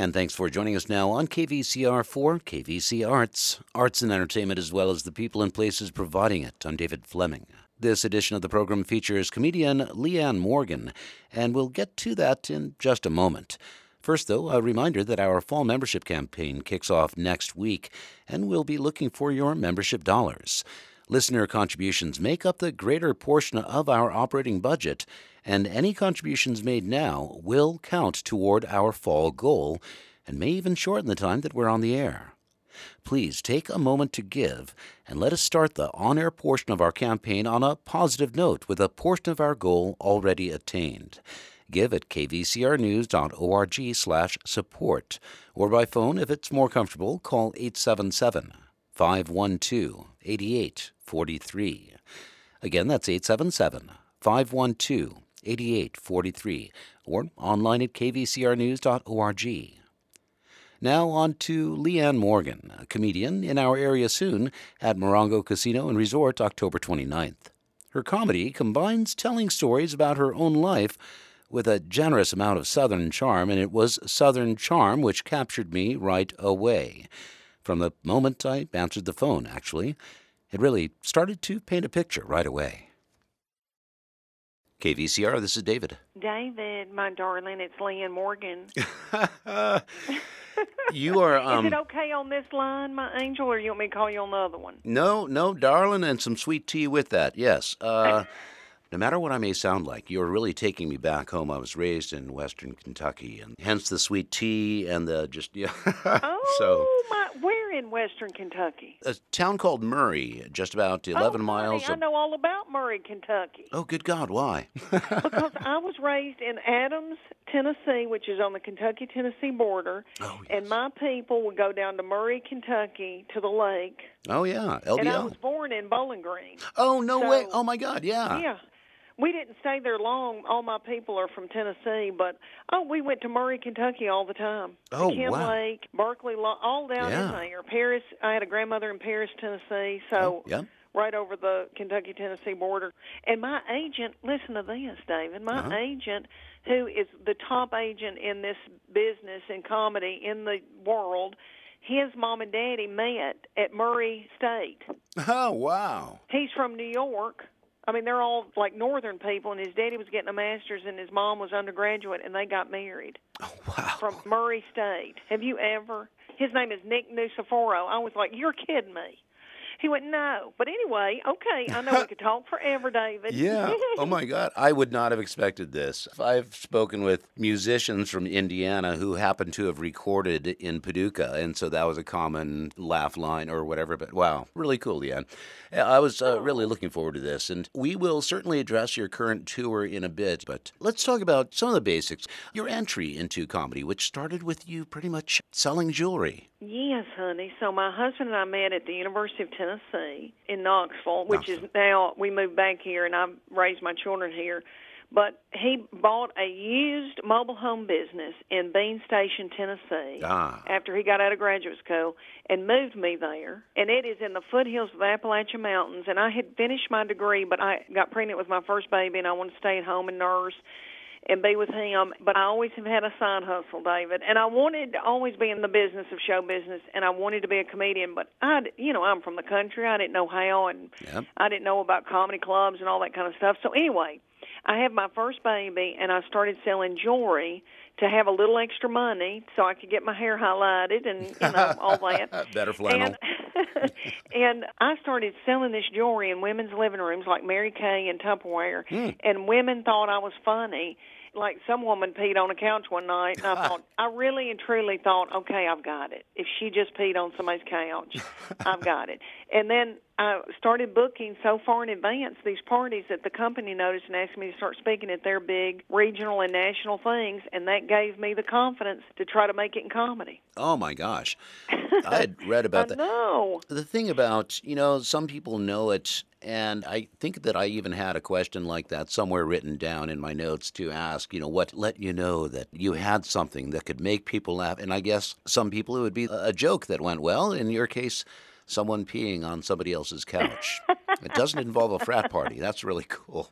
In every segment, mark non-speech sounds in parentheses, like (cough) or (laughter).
And thanks for joining us now on KVCR for KVC Arts, arts and entertainment as well as the people and places providing it. I'm David Fleming. This edition of the program features comedian Leanne Morgan, and we'll get to that in just a moment. First, though, a reminder that our fall membership campaign kicks off next week, and we'll be looking for your membership dollars. Listener contributions make up the greater portion of our operating budget, and any contributions made now will count toward our fall goal and may even shorten the time that we're on the air. Please take a moment to give and let us start the on air portion of our campaign on a positive note with a portion of our goal already attained. Give at kvcrnews.org slash support, or by phone if it's more comfortable, call 877 512 8843. Again, that's 877 512 8843, or online at kvcrnews.org. Now on to Leanne Morgan, a comedian in our area soon at Morongo Casino and Resort October 29th. Her comedy combines telling stories about her own life with a generous amount of Southern charm, and it was Southern charm which captured me right away. From the moment I answered the phone, actually, it really started to paint a picture right away. KVCR, this is David. David, my darling, it's Leanne Morgan. (laughs) (laughs) you are. Um, Is it okay on this line, my angel, or you want me to call you on the other one? No, no, darling, and some sweet tea with that. Yes. Uh, (laughs) no matter what I may sound like, you're really taking me back home. I was raised in Western Kentucky, and hence the sweet tea and the just yeah. Oh, so my, in Western Kentucky? a town called Murray, just about 11 oh, miles. Honey, I ab- know all about Murray, Kentucky. Oh, good God, why? (laughs) because I was raised in Adams, Tennessee, which is on the Kentucky Tennessee border. Oh, And my people would go down to Murray, Kentucky, to the lake. oh, yeah, And I was born in Bowling Green. Oh, no So- way. Oh, my God, yeah. Yeah. We didn't stay there long. All my people are from Tennessee, but oh, we went to Murray, Kentucky all the time. Oh, Ken wow. Lake, Barkley, all down Yeah. in there. Paris. I had a grandmother in Paris, Tennessee, so Oh, yeah. right over the Kentucky Tennessee border. And my agent, listen to this, David. My Uh-huh. agent, who is the top agent in this business and comedy in the world, his mom and daddy met at Murray State. (laughs) Oh, wow. He's from New York. I mean, they're all like northern people, and his daddy was getting a master's, and his mom was undergraduate, and they got married Oh, wow. from Murray State. Have you ever? His name is Nick Nuciforo. I was like, you're kidding me. He went, no. But anyway, okay, I know we could talk forever, David. (laughs) Yeah. Oh my God. I would not have expected this. I've spoken with musicians from Indiana who happen to have recorded in Paducah, and so that was a common laugh line or whatever. But wow, really cool, Leanne. I was uh, really looking forward to this, and we will certainly address your current tour in a bit. But let's talk about some of the basics. Your entry into comedy, which started with you pretty much selling jewelry. Yes, honey. So my husband and I met at the University of Tennessee in Knoxville, which Knoxville. is now we moved back here and I've raised my children here. But he bought a used mobile home business in Bean Station, Tennessee, Ah. after he got out of graduate school and moved me there. And it is in the foothills of the Appalachian Mountains. And I had finished my degree, but I got pregnant with my first baby and I wanted to stay at home and nurse and be with him. But I always have had a side hustle, David, and I wanted to always be in the business of show business, and I wanted to be a comedian. But I, you know, I'm from the country. I didn't know how, and Yep. I didn't know about comedy clubs and all that kind of stuff. So anyway, I had my first baby, and I started selling jewelry to have a little extra money so I could get my hair highlighted and you know all that. (laughs) Better flannel. And, (laughs) (laughs) and I started selling this jewelry in women's living rooms like Mary Kay and Tupperware, Hmm. and women thought I was funny. Like some woman peed on a couch one night, and I (laughs) thought, I really and truly thought, okay, I've got it. If she just peed on somebody's couch, (laughs) I've got it. And then I started booking so far in advance these parties that the company noticed and asked me to start speaking at their big regional and national things, and that gave me the confidence to try to make it in comedy. Oh my gosh. (laughs) I had read about I that. know. The thing about, you know, some people know it, and I think that I even had a question like that somewhere written down in my notes to ask, you know, what let you know that you had something that could make people laugh. And I guess some people it would be a joke that went well. In your case, someone peeing on somebody else's couch. (laughs) it doesn't involve a frat party. That's really cool.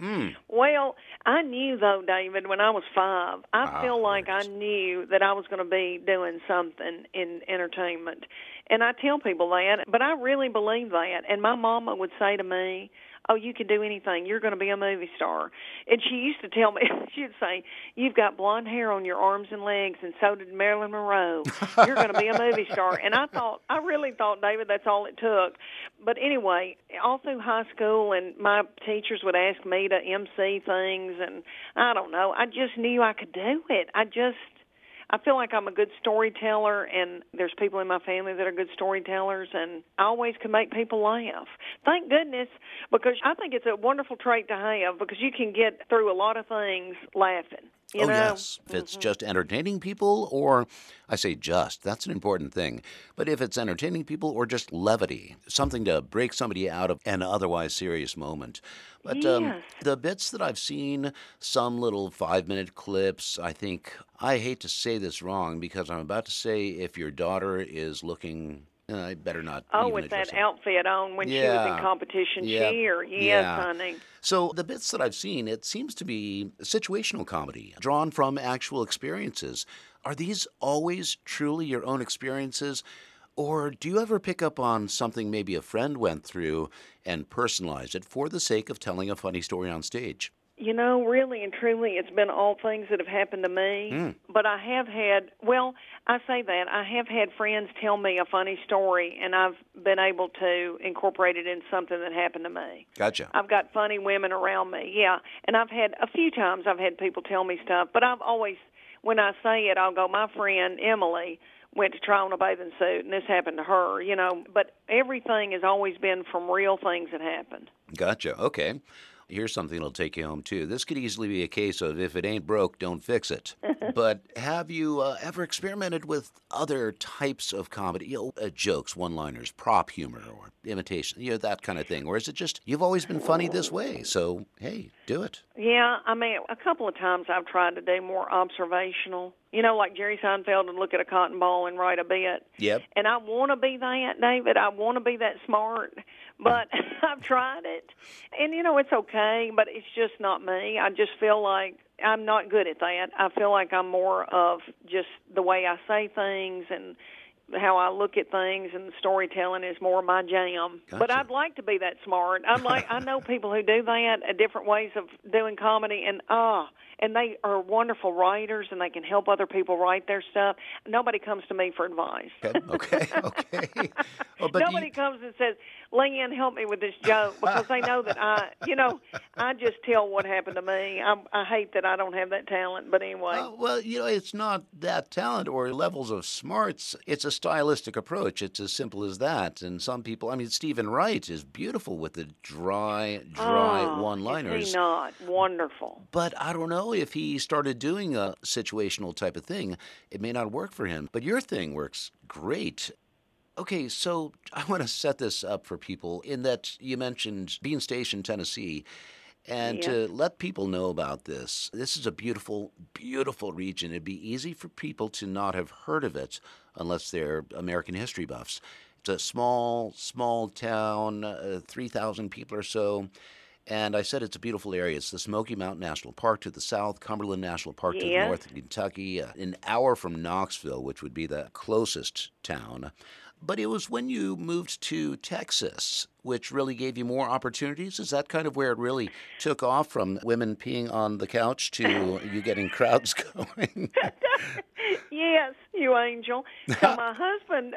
Mm. Well, I knew though, David, when I was five, I Ah, feel like I knew that I was going to be doing something in entertainment. And I tell people that, but I really believe that. And my mama would say to me, "Oh, you can do anything. You're going to be a movie star." And she used to tell me, (laughs) she'd say, "You've got blonde hair on your arms and legs, and so did Marilyn Monroe. You're going to be a movie star." And I thought, I really thought, David, that's all it took. But anyway, all through high school, and my teachers would ask me to MC things, and I don't know. I just knew I could do it. I just I feel like I'm a good storyteller, and there's people in my family that are good storytellers, and I always can make people laugh. Thank goodness, because I think it's a wonderful trait to have because you can get through a lot of things laughing. You oh, know? Mm-hmm. yes. If it's just entertaining people, or I say just, that's an important thing. But if it's entertaining people or just levity, something to break somebody out of an otherwise serious moment. But um, the bits that I've seen, some little five minute clips, I think, I hate to say this wrong because I'm about to say if your daughter is looking. Uh, I better not. Oh, with that it. outfit on when she was in competition Yep. cheer. Yes, Yeah. honey. So the bits that I've seen, it seems to be situational comedy drawn from actual experiences. Are these always truly your own experiences? Or do you ever pick up on something maybe a friend went through and personalize it for the sake of telling a funny story on stage? You know, really and truly, it's been all things that have happened to me. Mm. But I have had, well, I say that, I have had friends tell me a funny story, and I've been able to incorporate it in something that happened to me. Gotcha. I've got funny women around me, yeah. And I've had, a few times I've had people tell me stuff, but I've always, when I say it, I'll go, my friend Emily went to try on a bathing suit, and this happened to her, you know. But everything has always been from real things that happened. Gotcha. Okay. Here's something that'll take you home too. This could easily be a case of if it ain't broke, don't fix it. (laughs) but have you uh, ever experimented with other types of comedy, you know, uh, jokes, one-liners, prop humor, or imitation, you know, that kind of thing? Or is it just you've always been funny this way? So hey, do it. Yeah, I mean, a couple of times I've tried to do more observational. You know, like Jerry Seinfeld and look at a cotton ball and write a bit. Yep. And I want to be that, David. I want to be that smart, but (laughs) I've tried it. And, you know, it's okay, but it's just not me. I just feel like I'm not good at that. I feel like I'm more of just the way I say things and how I look at things and storytelling is more my jam. But I'd like to be that smart. I'm like I know (laughs) people who do that, uh, different ways of doing comedy and ah and they are wonderful writers and they can help other people write their stuff. Nobody comes to me for advice. Okay. Okay. okay. (laughs) Oh, but Nobody you, comes and says, Leanne, help me with this joke because they know that I, you know, I just tell what happened to me. I, I hate that I don't have that talent, but anyway. Uh, well, you know, it's not that talent or levels of smarts. It's a stylistic approach. It's as simple as that. And some people, I mean, Steven Wright is beautiful with the dry, dry Oh, one-liners. Is not wonderful? But I don't know if he started doing a situational type of thing, it may not work for him. But your thing works great. Okay, so (laughs) I want to set this up for people in that you mentioned Bean Station, Tennessee. And Yeah. to let people know about this, this is a beautiful, beautiful region. It'd be easy for people to not have heard of it unless they're American history buffs. It's a small, small town, uh, 3,000 people or so. And I said it's a beautiful area. It's the Smoky Mountain National Park to the south, Cumberland National Park to the Yes. north, Kentucky, uh, an hour from Knoxville, which would be the closest town. But it was when you moved to Texas, which really gave you more opportunities. Is that kind of where it really took off from women peeing on the couch to you getting crowds (laughs) going? (laughs) Yes, you angel. So my (laughs) husband,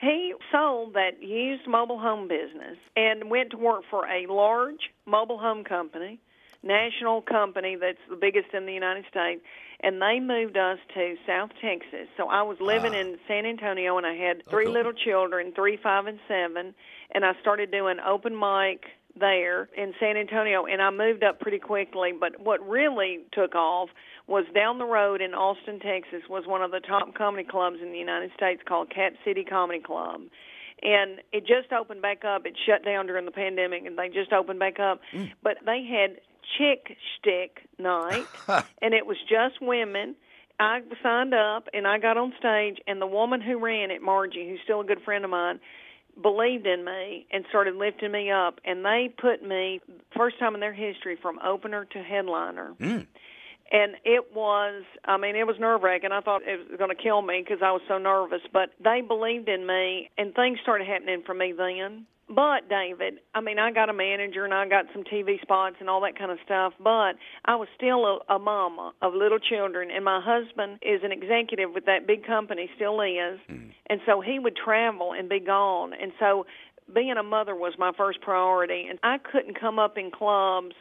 he sold that used mobile home business and went to work for a large mobile home company, national company that's the biggest in the United States. And they moved us to South Texas. So I was living ah. in San Antonio, and I had three cool. little children, three, five, and seven. And I started doing open mic there in San Antonio, and I moved up pretty quickly. But what really took off was down the road in Austin, Texas, was one of the top comedy clubs in the United States called Cap City Comedy Club. And it just opened back up. It shut down during the pandemic, and they just opened back up. Mm. But they had chick stick night, (laughs) and it was just women. I signed up and I got on stage, and the woman who ran it, Margie, who's still a good friend of mine, believed in me and started lifting me up and they put me first time in their history from opener to headliner Mm. and it was i mean it was nerve wracking i thought it was going to kill me because i was so nervous but they believed in me and things started happening for me then but David, I mean, I got a manager and I got some TV spots and all that kind of stuff. But I was still a, a mama of little children, and my husband is an executive with that big company, still is, Mm. and so he would travel and be gone. And so, being a mother was my first priority, and I couldn't come up in clubs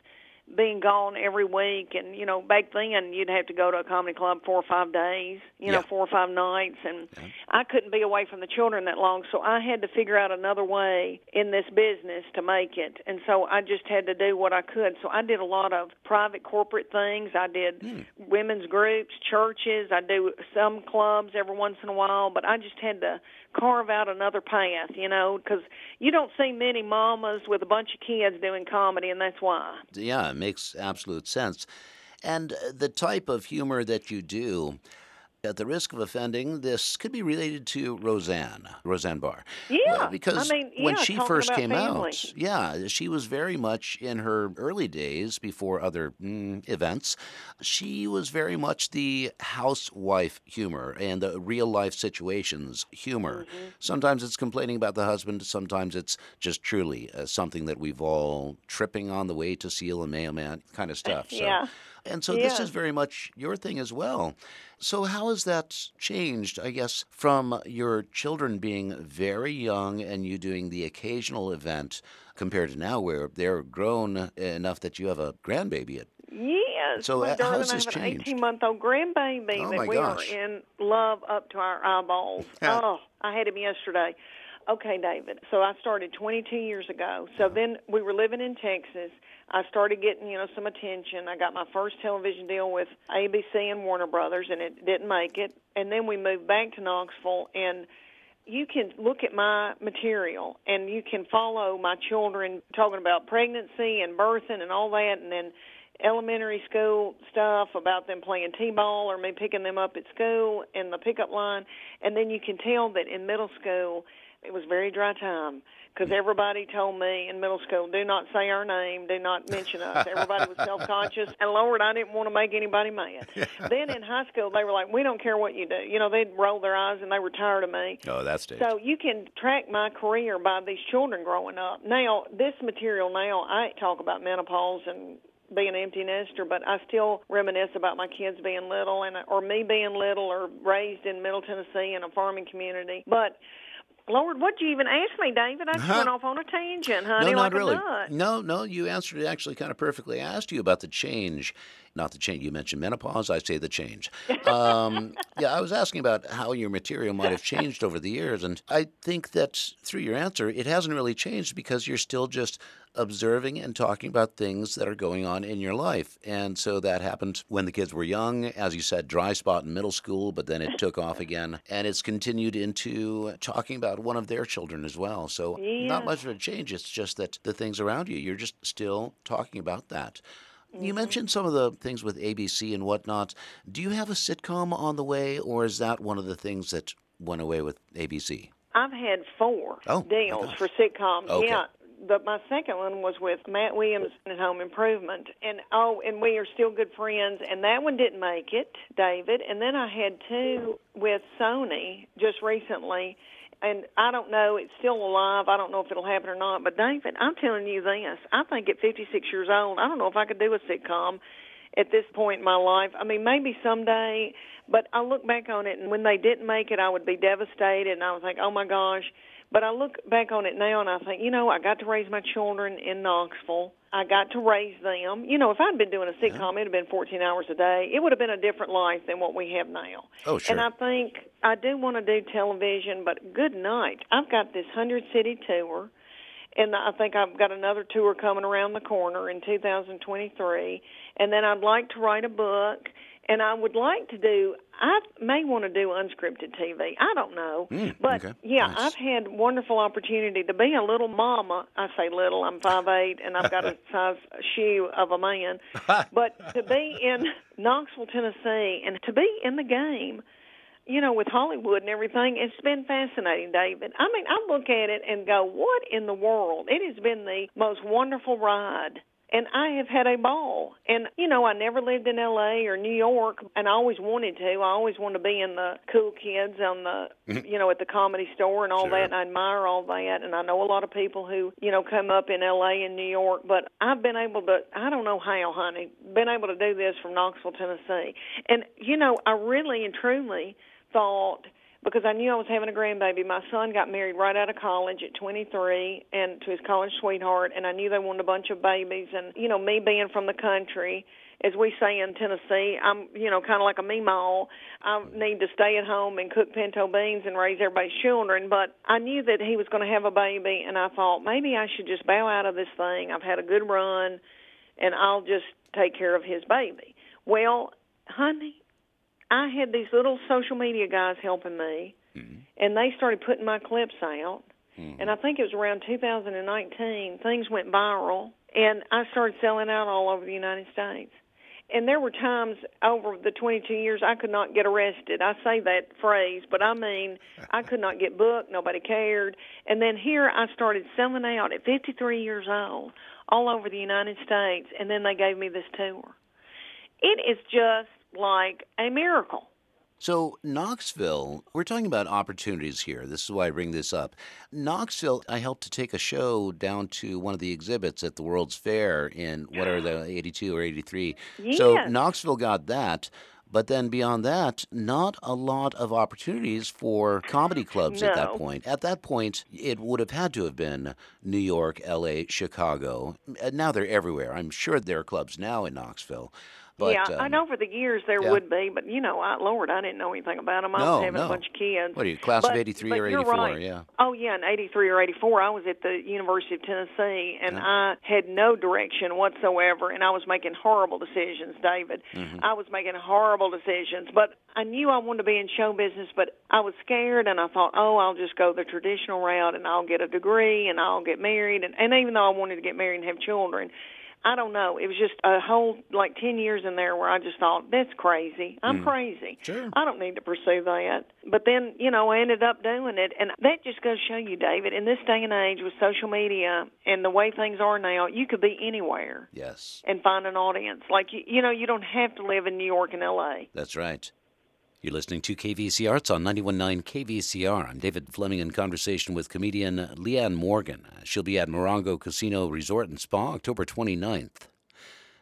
being gone every week and you know back then you'd have to go to a comedy club four or five days you know four or five nights and i couldn't be away from the children that long so i had to figure out another way in this business to make it and so i just had to do what i could. So i did a lot of private corporate things. I did hmm. women's groups churches. I do some clubs every once in a while but i just had to carve out another path you know because you don't see many mamas with a bunch of kids doing comedy and that's why Yeah, it makes absolute sense. And uh, the type of humor that you do, at the risk of offending, this could be related to Roseanne, Roseanne Barr. Yeah, Uh, because I mean, when she first came family. out, yeah, she was very much in her early days before other mm, events. She was very much the housewife humor and the real life situations humor. Mm-hmm. Sometimes it's complaining about the husband, sometimes it's just truly uh, something that we've all tripping on the way to seal a mailman kind of stuff. (laughs) So, Yeah. And so this is very much your thing as well. So how has that changed, I guess, from your children being very young and you doing the occasional event compared to now where they're grown enough that you have a grandbaby? Yes. So, my uh, darling, I have changed? an 18 month old grandbaby Oh, that we gosh. are in love up to our eyeballs. (laughs) Oh, I had him yesterday. Okay, David. So I started 22 years ago. So Uh-huh. then we were living in Texas. I started getting, you know, some attention. I got my first television deal with ABC and Warner Brothers, and it didn't make it. And then we moved back to Knoxville, and you can look at my material and you can follow my children talking about pregnancy and birthing and all that and then elementary school stuff about them playing t-ball or me picking them up at school in the pickup line and then you can tell that in middle school it was very dry time because everybody told me in middle school, do not say our name, do not mention us. Everybody was self-conscious, and Lord, I didn't want to make anybody mad. Then in high school, they were like, we don't care what you do. You know, they'd roll their eyes and they were tired of me. Oh, that's stage. So you can track my career by these children growing up. Now, this material now, I talk about menopause and being an empty nester, but I still reminisce about my kids being little and or me being little or raised in Middle Tennessee in a farming community. But Lord, what'd you even ask me, David? I just went off on a tangent, honey, no, like not really. a nut. No, no, you answered it actually kind of perfectly. I asked you about the change, not the change. You mentioned menopause. I say the change. (laughs) Um, yeah, I was asking about how your material might have (laughs) changed over the years, and I think that through your answer, it hasn't really changed because you're still just observing and talking about things that are going on in your life. And so that happened when the kids were young, as you said, dry spot in middle school, but then it took off again, and it's continued into talking about one of their children as well. So not much of a change. It's just that the things around you, you're just still talking about that. You mm-hmm. mentioned some of the things with ABC and whatnot. Do you have a sitcom on the way, or is that one of the things that went away with ABC? I've had four Oh, deals for sitcoms. Okay. Yeah. But my second one was with Matt Williams in Home Improvement, and oh, and we are still good friends. And that one didn't make it, David. And then I had two with Sony just recently, and I don't know. It's still alive. I don't know if it'll happen or not. But David, I'm telling you this. I think at 56 years old, I don't know if I could do a sitcom at this point in my life. I mean, maybe someday, but I look back on it, and when they didn't make it, I would be devastated, and I was like, oh my gosh. But I look back on it now, and I think, you know, I got to raise my children in Knoxville. I got to raise them. You know, if I'd been doing a sitcom, it'd have been 14 hours a day. It would have been a different life than what we have now. Oh, sure. And I think I do want to do television, but good night. I've got this 100 city tour and I think I've got another tour coming around the corner in 2023. And then I'd like to write a book, and I would like to do. I may want to do unscripted TV. I don't know, Mm, but okay. yeah, Nice. I've had wonderful opportunity to be a little mama. I say little. I'm five (laughs) eight, and I've got a size shoe of a man. (laughs) but to be in Knoxville, Tennessee, and to be in the game you know, with Hollywood and everything, it's been fascinating, David. I mean, I look at it and go, what in the world? It has been the most wonderful ride and I have had a ball. And you know, I never lived in L.A. or New York, and I always wanted to. I always wanted to be in the cool kids on the, mm-hmm. you know, at the comedy store and all sure. that. And I admire all that. And I know a lot of people who, you know, come up in L.A. and New York. But I've been able to. I don't know how, honey, been able to do this from Knoxville, Tennessee. And you know, I really and truly thought because I knew I was having a grandbaby. My son got married right out of college at 23 and to his college sweetheart and I knew they wanted a bunch of babies and you know me being from the country as we say in Tennessee, I'm, you know, kind of like a meemaw. I need to stay at home and cook pinto beans and raise everybody's children. But I knew that he was going to have a baby, and I thought maybe I should just bow out of this thing. I've had a good run, and I'll just take care of his baby. Well, honey, I had these little social media guys helping me, mm-hmm. and they started putting my clips out. Mm-hmm. And I think it was around 2019, things went viral, and I started selling out all over the United States. And there were times over the 22 years I could not get arrested. I say that phrase, but I mean I could not get booked. Nobody cared. And then here I started selling out at 53 years old all over the United States, and then they gave me this tour. It is just like a miracle. So, Knoxville, we're talking about opportunities here. This is why I bring this up. Knoxville, I helped to take a show down to one of the exhibits at the World's Fair in what are the 82 or 83. Yes. So, Knoxville got that. But then beyond that, not a lot of opportunities for comedy clubs no. at that point. At that point, it would have had to have been New York, LA, Chicago. Now they're everywhere. I'm sure there are clubs now in Knoxville. But, yeah, um, I know for the years there yeah. would be, but you know, I, Lord, I didn't know anything about them. I no, was having no. a bunch of kids. What are you, class but, of '83 or '84? Right. Yeah. Oh yeah, in '83 or '84, I was at the University of Tennessee, and yeah. I had no direction whatsoever, and I was making horrible decisions, David. Mm-hmm. I was making horrible decisions, but I knew I wanted to be in show business, but I was scared, and I thought, oh, I'll just go the traditional route, and I'll get a degree, and I'll get married, and, and even though I wanted to get married and have children I don't know. It was just a whole like ten years in there where I just thought that's crazy. I'm mm. crazy. Sure. I don't need to pursue that. But then you know I ended up doing it, and that just goes to show you, David, in this day and age with social media and the way things are now, you could be anywhere. Yes. And find an audience. Like you, you know, you don't have to live in New York and L.A. That's right. You're listening to KVC Arts on 91.9 KVCR. I'm David Fleming in conversation with comedian Leanne Morgan. She'll be at Morongo Casino Resort and Spa October 29th.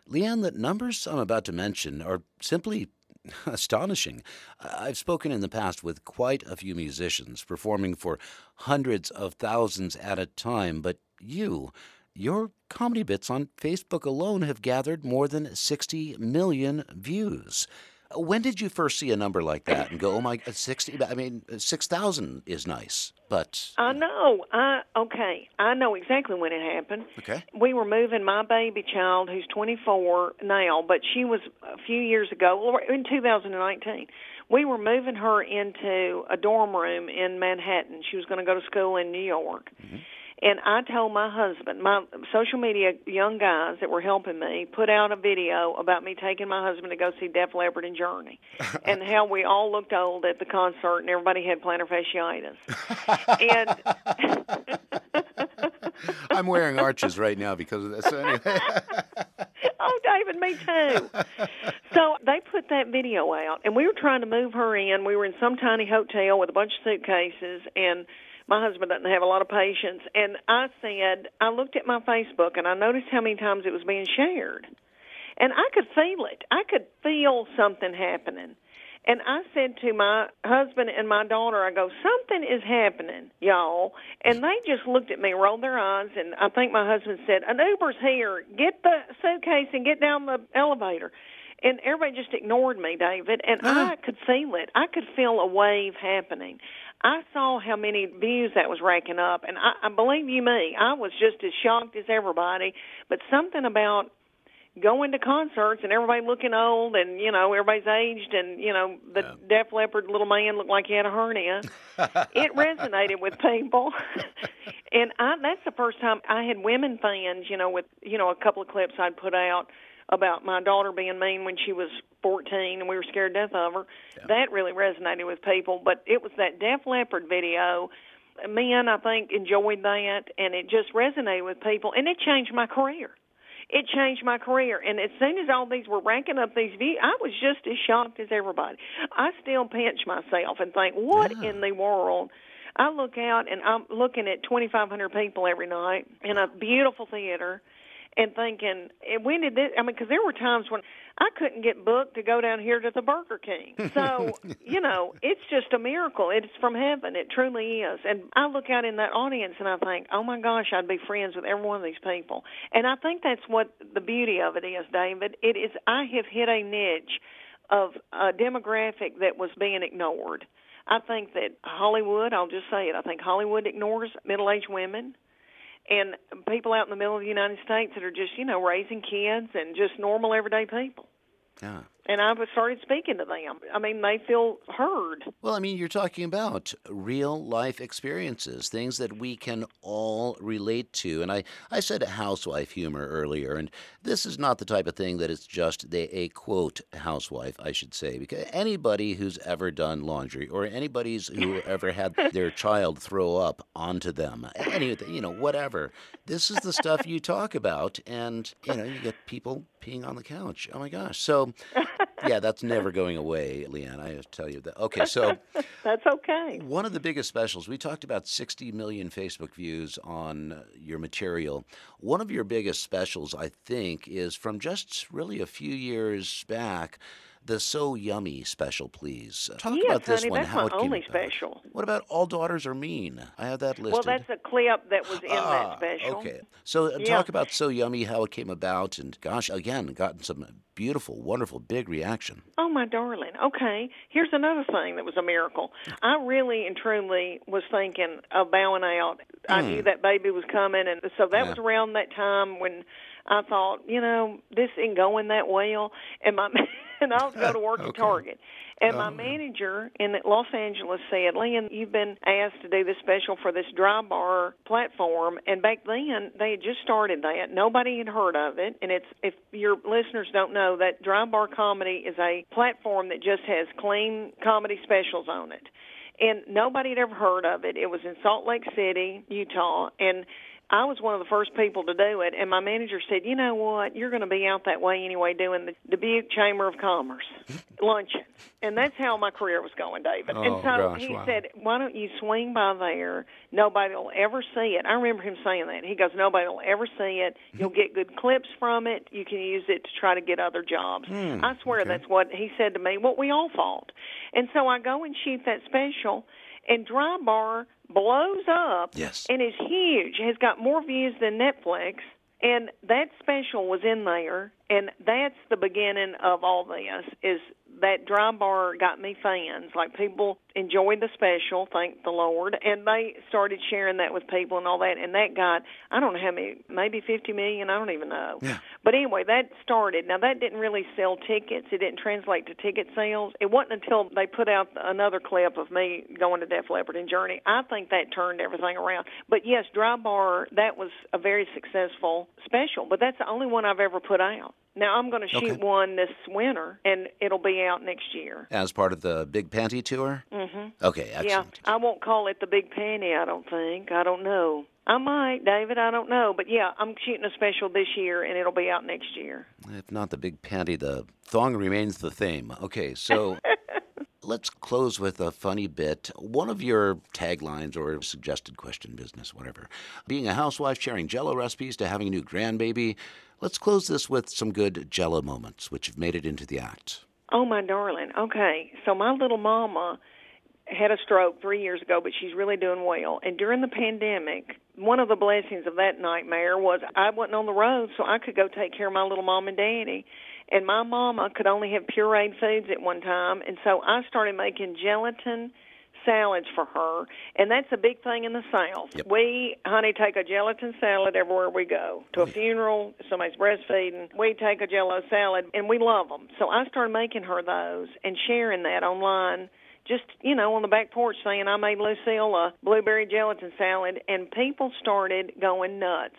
Leanne, the numbers I'm about to mention are simply (laughs) astonishing. I've spoken in the past with quite a few musicians performing for hundreds of thousands at a time, but you, your comedy bits on Facebook alone have gathered more than 60 million views. When did you first see a number like that and go, "Oh my, sixty? I mean, six thousand is nice." But I know. I okay. I know exactly when it happened. Okay. We were moving my baby child, who's 24 now, but she was a few years ago, in 2019. We were moving her into a dorm room in Manhattan. She was going to go to school in New York. Mm-hmm. And I told my husband, my social media young guys that were helping me put out a video about me taking my husband to go see Def Leppard and Journey, (laughs) and how we all looked old at the concert and everybody had plantar fasciitis. and (laughs) I'm wearing arches right now because of this. Anyway. (laughs) oh, David, me too. So they put that video out, and we were trying to move her in. We were in some tiny hotel with a bunch of suitcases, and my husband doesn't have a lot of patience. And I said, I looked at my Facebook and I noticed how many times it was being shared. And I could feel it. I could feel something happening. And I said to my husband and my daughter, I go, something is happening, y'all. And they just looked at me, rolled their eyes, and I think my husband said, an Uber's here. Get the suitcase and get down the elevator. And everybody just ignored me, David, and uh-huh. I could feel it. I could feel a wave happening. I saw how many views that was racking up, and I, I believe you me, I was just as shocked as everybody. But something about going to concerts and everybody looking old and you know everybody's aged and you know the yeah. Def Leppard little man looked like he had a hernia. (laughs) it resonated with people, (laughs) and I that's the first time I had women fans. You know, with you know a couple of clips I'd put out about my daughter being mean when she was 14 and we were scared to death of her. Yeah. That really resonated with people. But it was that Def Leppard video. Men, I think, enjoyed that, and it just resonated with people, and it changed my career it changed my career. And as soon as all these were ranking up these views, I was just as shocked as everybody. I still pinch myself and think, what yeah. in the world? I look out and I'm looking at 2,500 people every night in a beautiful theater and thinking, and when did this? I mean, because there were times when I couldn't get booked to go down here to the Burger King. (laughs) So, you know, it's just a miracle. It's from heaven. It truly is. And I look out in that audience and I think, oh my gosh, I'd be friends with every one of these people. And I think that's what the beauty of it is, David. It is, I have hit a niche of a demographic that was being ignored. I think that Hollywood, I'll just say it, I think Hollywood ignores middle aged women and people out in the middle of the United States that are just, you know, raising kids and just normal everyday people. Yeah and I started speaking to them. I mean, they feel heard. Well, I mean, you're talking about real life experiences, things that we can all relate to. And I, I said housewife humor earlier, and this is not the type of thing that is just the, a quote housewife, I should say, because anybody who's ever done laundry or anybody's who ever had (laughs) their child throw up onto them, anything, you know, whatever. This is the stuff you talk about, and you know, you get people peeing on the couch. Oh my gosh! So yeah, that's never going away, Leanne. I have to tell you that. Okay, so (laughs) that's okay. One of the biggest specials. We talked about 60 million Facebook views on uh, your material. One of your biggest specials, I think, is from just really a few years back the So Yummy special, please. Talk yes, about this honey, one. That's how my it only came special. About. What about All Daughters Are Mean? I have that listed. Well, that's a clip that was in ah, that special. Okay. So uh, yeah. talk about So Yummy, how it came about, and gosh, again, gotten some beautiful, wonderful, big reaction. Oh, my darling. Okay. Here's another thing that was a miracle. I really and truly was thinking of bowing out. Mm. I knew hmm. that baby was coming, and so that yeah. was around that time when I thought, you know, this ain't going that well, and my (laughs) and I'll go to work okay. at Target. And my oh. manager in Los Angeles said, Lynn, you've been asked to do this special for this dry bar platform. And back then, they had just started that. Nobody had heard of it. And it's, if your listeners don't know, that dry bar comedy is a platform that just has clean comedy specials on it. And nobody had ever heard of it. It was in Salt Lake City, Utah. And I was one of the first people to do it, and my manager said, "You know what? You're going to be out that way anyway, doing the Dubuque Chamber of Commerce (laughs) luncheon." And that's how my career was going, David. Oh, and so gosh, he wow. said, "Why don't you swing by there? Nobody will ever see it." I remember him saying that. He goes, "Nobody will ever see it. You'll get good clips from it. You can use it to try to get other jobs." Hmm, I swear okay. that's what he said to me. What we all thought. And so I go and shoot that special and Dry Bar blows up yes. and is huge. Has got more views than Netflix. And that special was in there, and that's the beginning of all this. Is that dry bar got me fans. Like people enjoyed the special, thank the Lord, and they started sharing that with people and all that. And that got I don't know how many, maybe fifty million. I don't even know. Yeah. But anyway, that started. Now that didn't really sell tickets. It didn't translate to ticket sales. It wasn't until they put out another clip of me going to Def Leppard and Journey. I think that turned everything around. But yes, Dry Bar that was a very successful special. But that's the only one I've ever put out. Now I'm going to shoot okay. one this winter, and it'll be out next year. As part of the Big Panty Tour? Mm-hmm. Okay, excellent. Yeah, I won't call it the Big Panty, I don't think. I don't know. I might, David. I don't know, but yeah, I'm shooting a special this year, and it'll be out next year. If not the big panty, the thong remains the theme. Okay, so (laughs) let's close with a funny bit. One of your taglines or suggested question business, whatever, being a housewife, sharing Jello recipes to having a new grandbaby. Let's close this with some good Jello moments, which have made it into the act. Oh, my darling. Okay, so my little mama had a stroke three years ago, but she's really doing well. And during the pandemic, one of the blessings of that nightmare was I wasn't on the road, so I could go take care of my little mom and daddy. And my mama could only have pureed foods at one time, and so I started making gelatin salads for her, and that's a big thing in the South. Yep. We, honey, take a gelatin salad everywhere we go. To a Oh, yeah. funeral, somebody's breastfeeding, we take a Jello salad, and we love them. So I started making her those and sharing that online. Just you know, on the back porch, saying I made Lucille a blueberry gelatin salad, and people started going nuts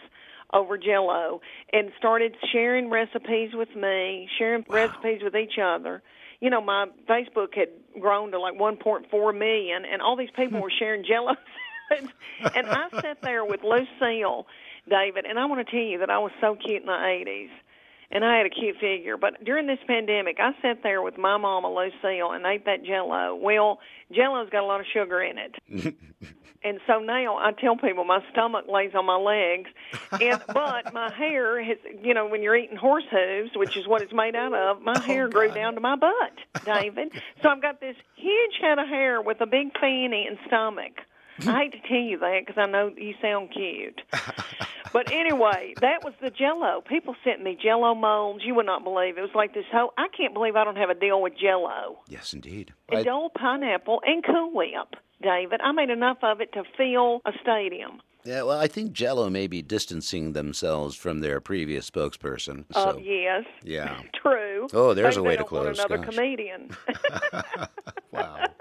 over Jello and started sharing recipes with me, sharing wow. recipes with each other. You know, my Facebook had grown to like 1.4 million, and all these people hmm. were sharing Jello. (laughs) and I sat there with Lucille, David, and I want to tell you that I was so cute in the 80s and I had a cute figure. But during this pandemic, I sat there with my mama Lucille and ate that Jello. Well, Jello's got a lot of sugar in it. (laughs) and so now I tell people my stomach lays on my legs, and (laughs) but my hair has, you know, when you're eating horse hooves, which is what it's made out of, my oh, hair grew down to my butt, David. so I've got this huge head of hair with a big fanny and stomach. I hate to tell you that because I know you sound cute. (laughs) but anyway, that was the Jello. People sent me Jello molds. You would not believe it was like this whole. I can't believe I don't have a deal with Jello. Yes, indeed. And Dole pineapple and Cool Whip, David. I made enough of it to fill a stadium. Yeah, well, I think Jello may be distancing themselves from their previous spokesperson. So. Uh, yes. Yeah. (laughs) True. Oh, there's a way to close. another Gosh. comedian. (laughs) wow. (laughs)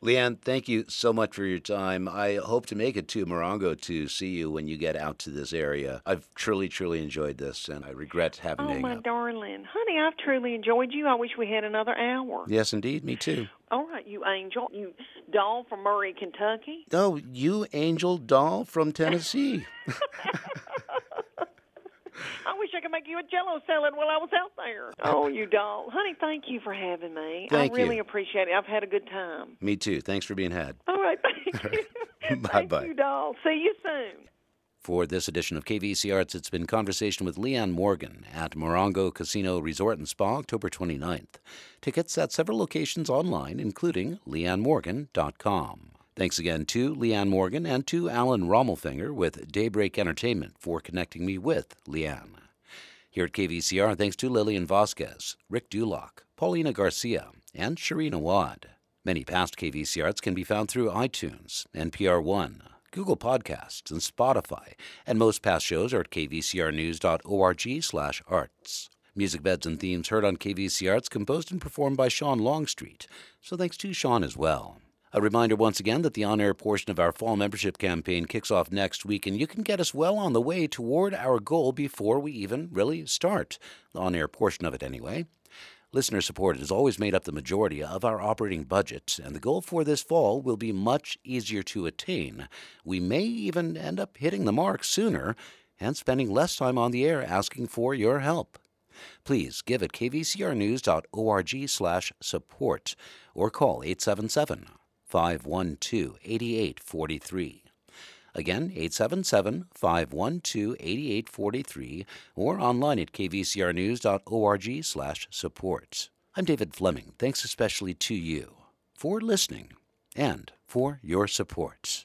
Leanne, thank you so much for your time. I hope to make it to Morongo to see you when you get out to this area. I've truly, truly enjoyed this, and I regret having oh, to. Oh, my up. darling. Honey, I've truly enjoyed you. I wish we had another hour. Yes, indeed. Me too. All right, you angel. You doll from Murray, Kentucky. Oh, you angel doll from Tennessee. (laughs) Make you a jello salad while I was out there. Oh, you don't. Honey, thank you for having me. Thank I really you. appreciate it. I've had a good time. Me too. Thanks for being had. All right, thank (laughs) you. (laughs) bye bye. you, doll. See you soon. For this edition of KVC Arts, it's been conversation with Leanne Morgan at Morongo Casino Resort and Spa, October 29th. Tickets at several locations online, including leannemorgan.com. Thanks again to Leanne Morgan and to Alan Rommelfinger with Daybreak Entertainment for connecting me with Leanne. Here at KVCR, thanks to Lillian Vasquez, Rick Dulock, Paulina Garcia, and Sharina Wad. Many past KVC Arts can be found through iTunes, NPR One, Google Podcasts, and Spotify, and most past shows are at kvcrnews.org slash arts. Music beds and themes heard on KVC Arts composed and performed by Sean Longstreet, so thanks to Sean as well. A reminder once again that the on air portion of our fall membership campaign kicks off next week, and you can get us well on the way toward our goal before we even really start. The on air portion of it, anyway. Listener support has always made up the majority of our operating budget, and the goal for this fall will be much easier to attain. We may even end up hitting the mark sooner and spending less time on the air asking for your help. Please give at kvcrnews.org slash support or call 877 512 8843. Again, 877 512 8843 or online at kvcrnews.org slash support. I'm David Fleming. Thanks especially to you for listening and for your support.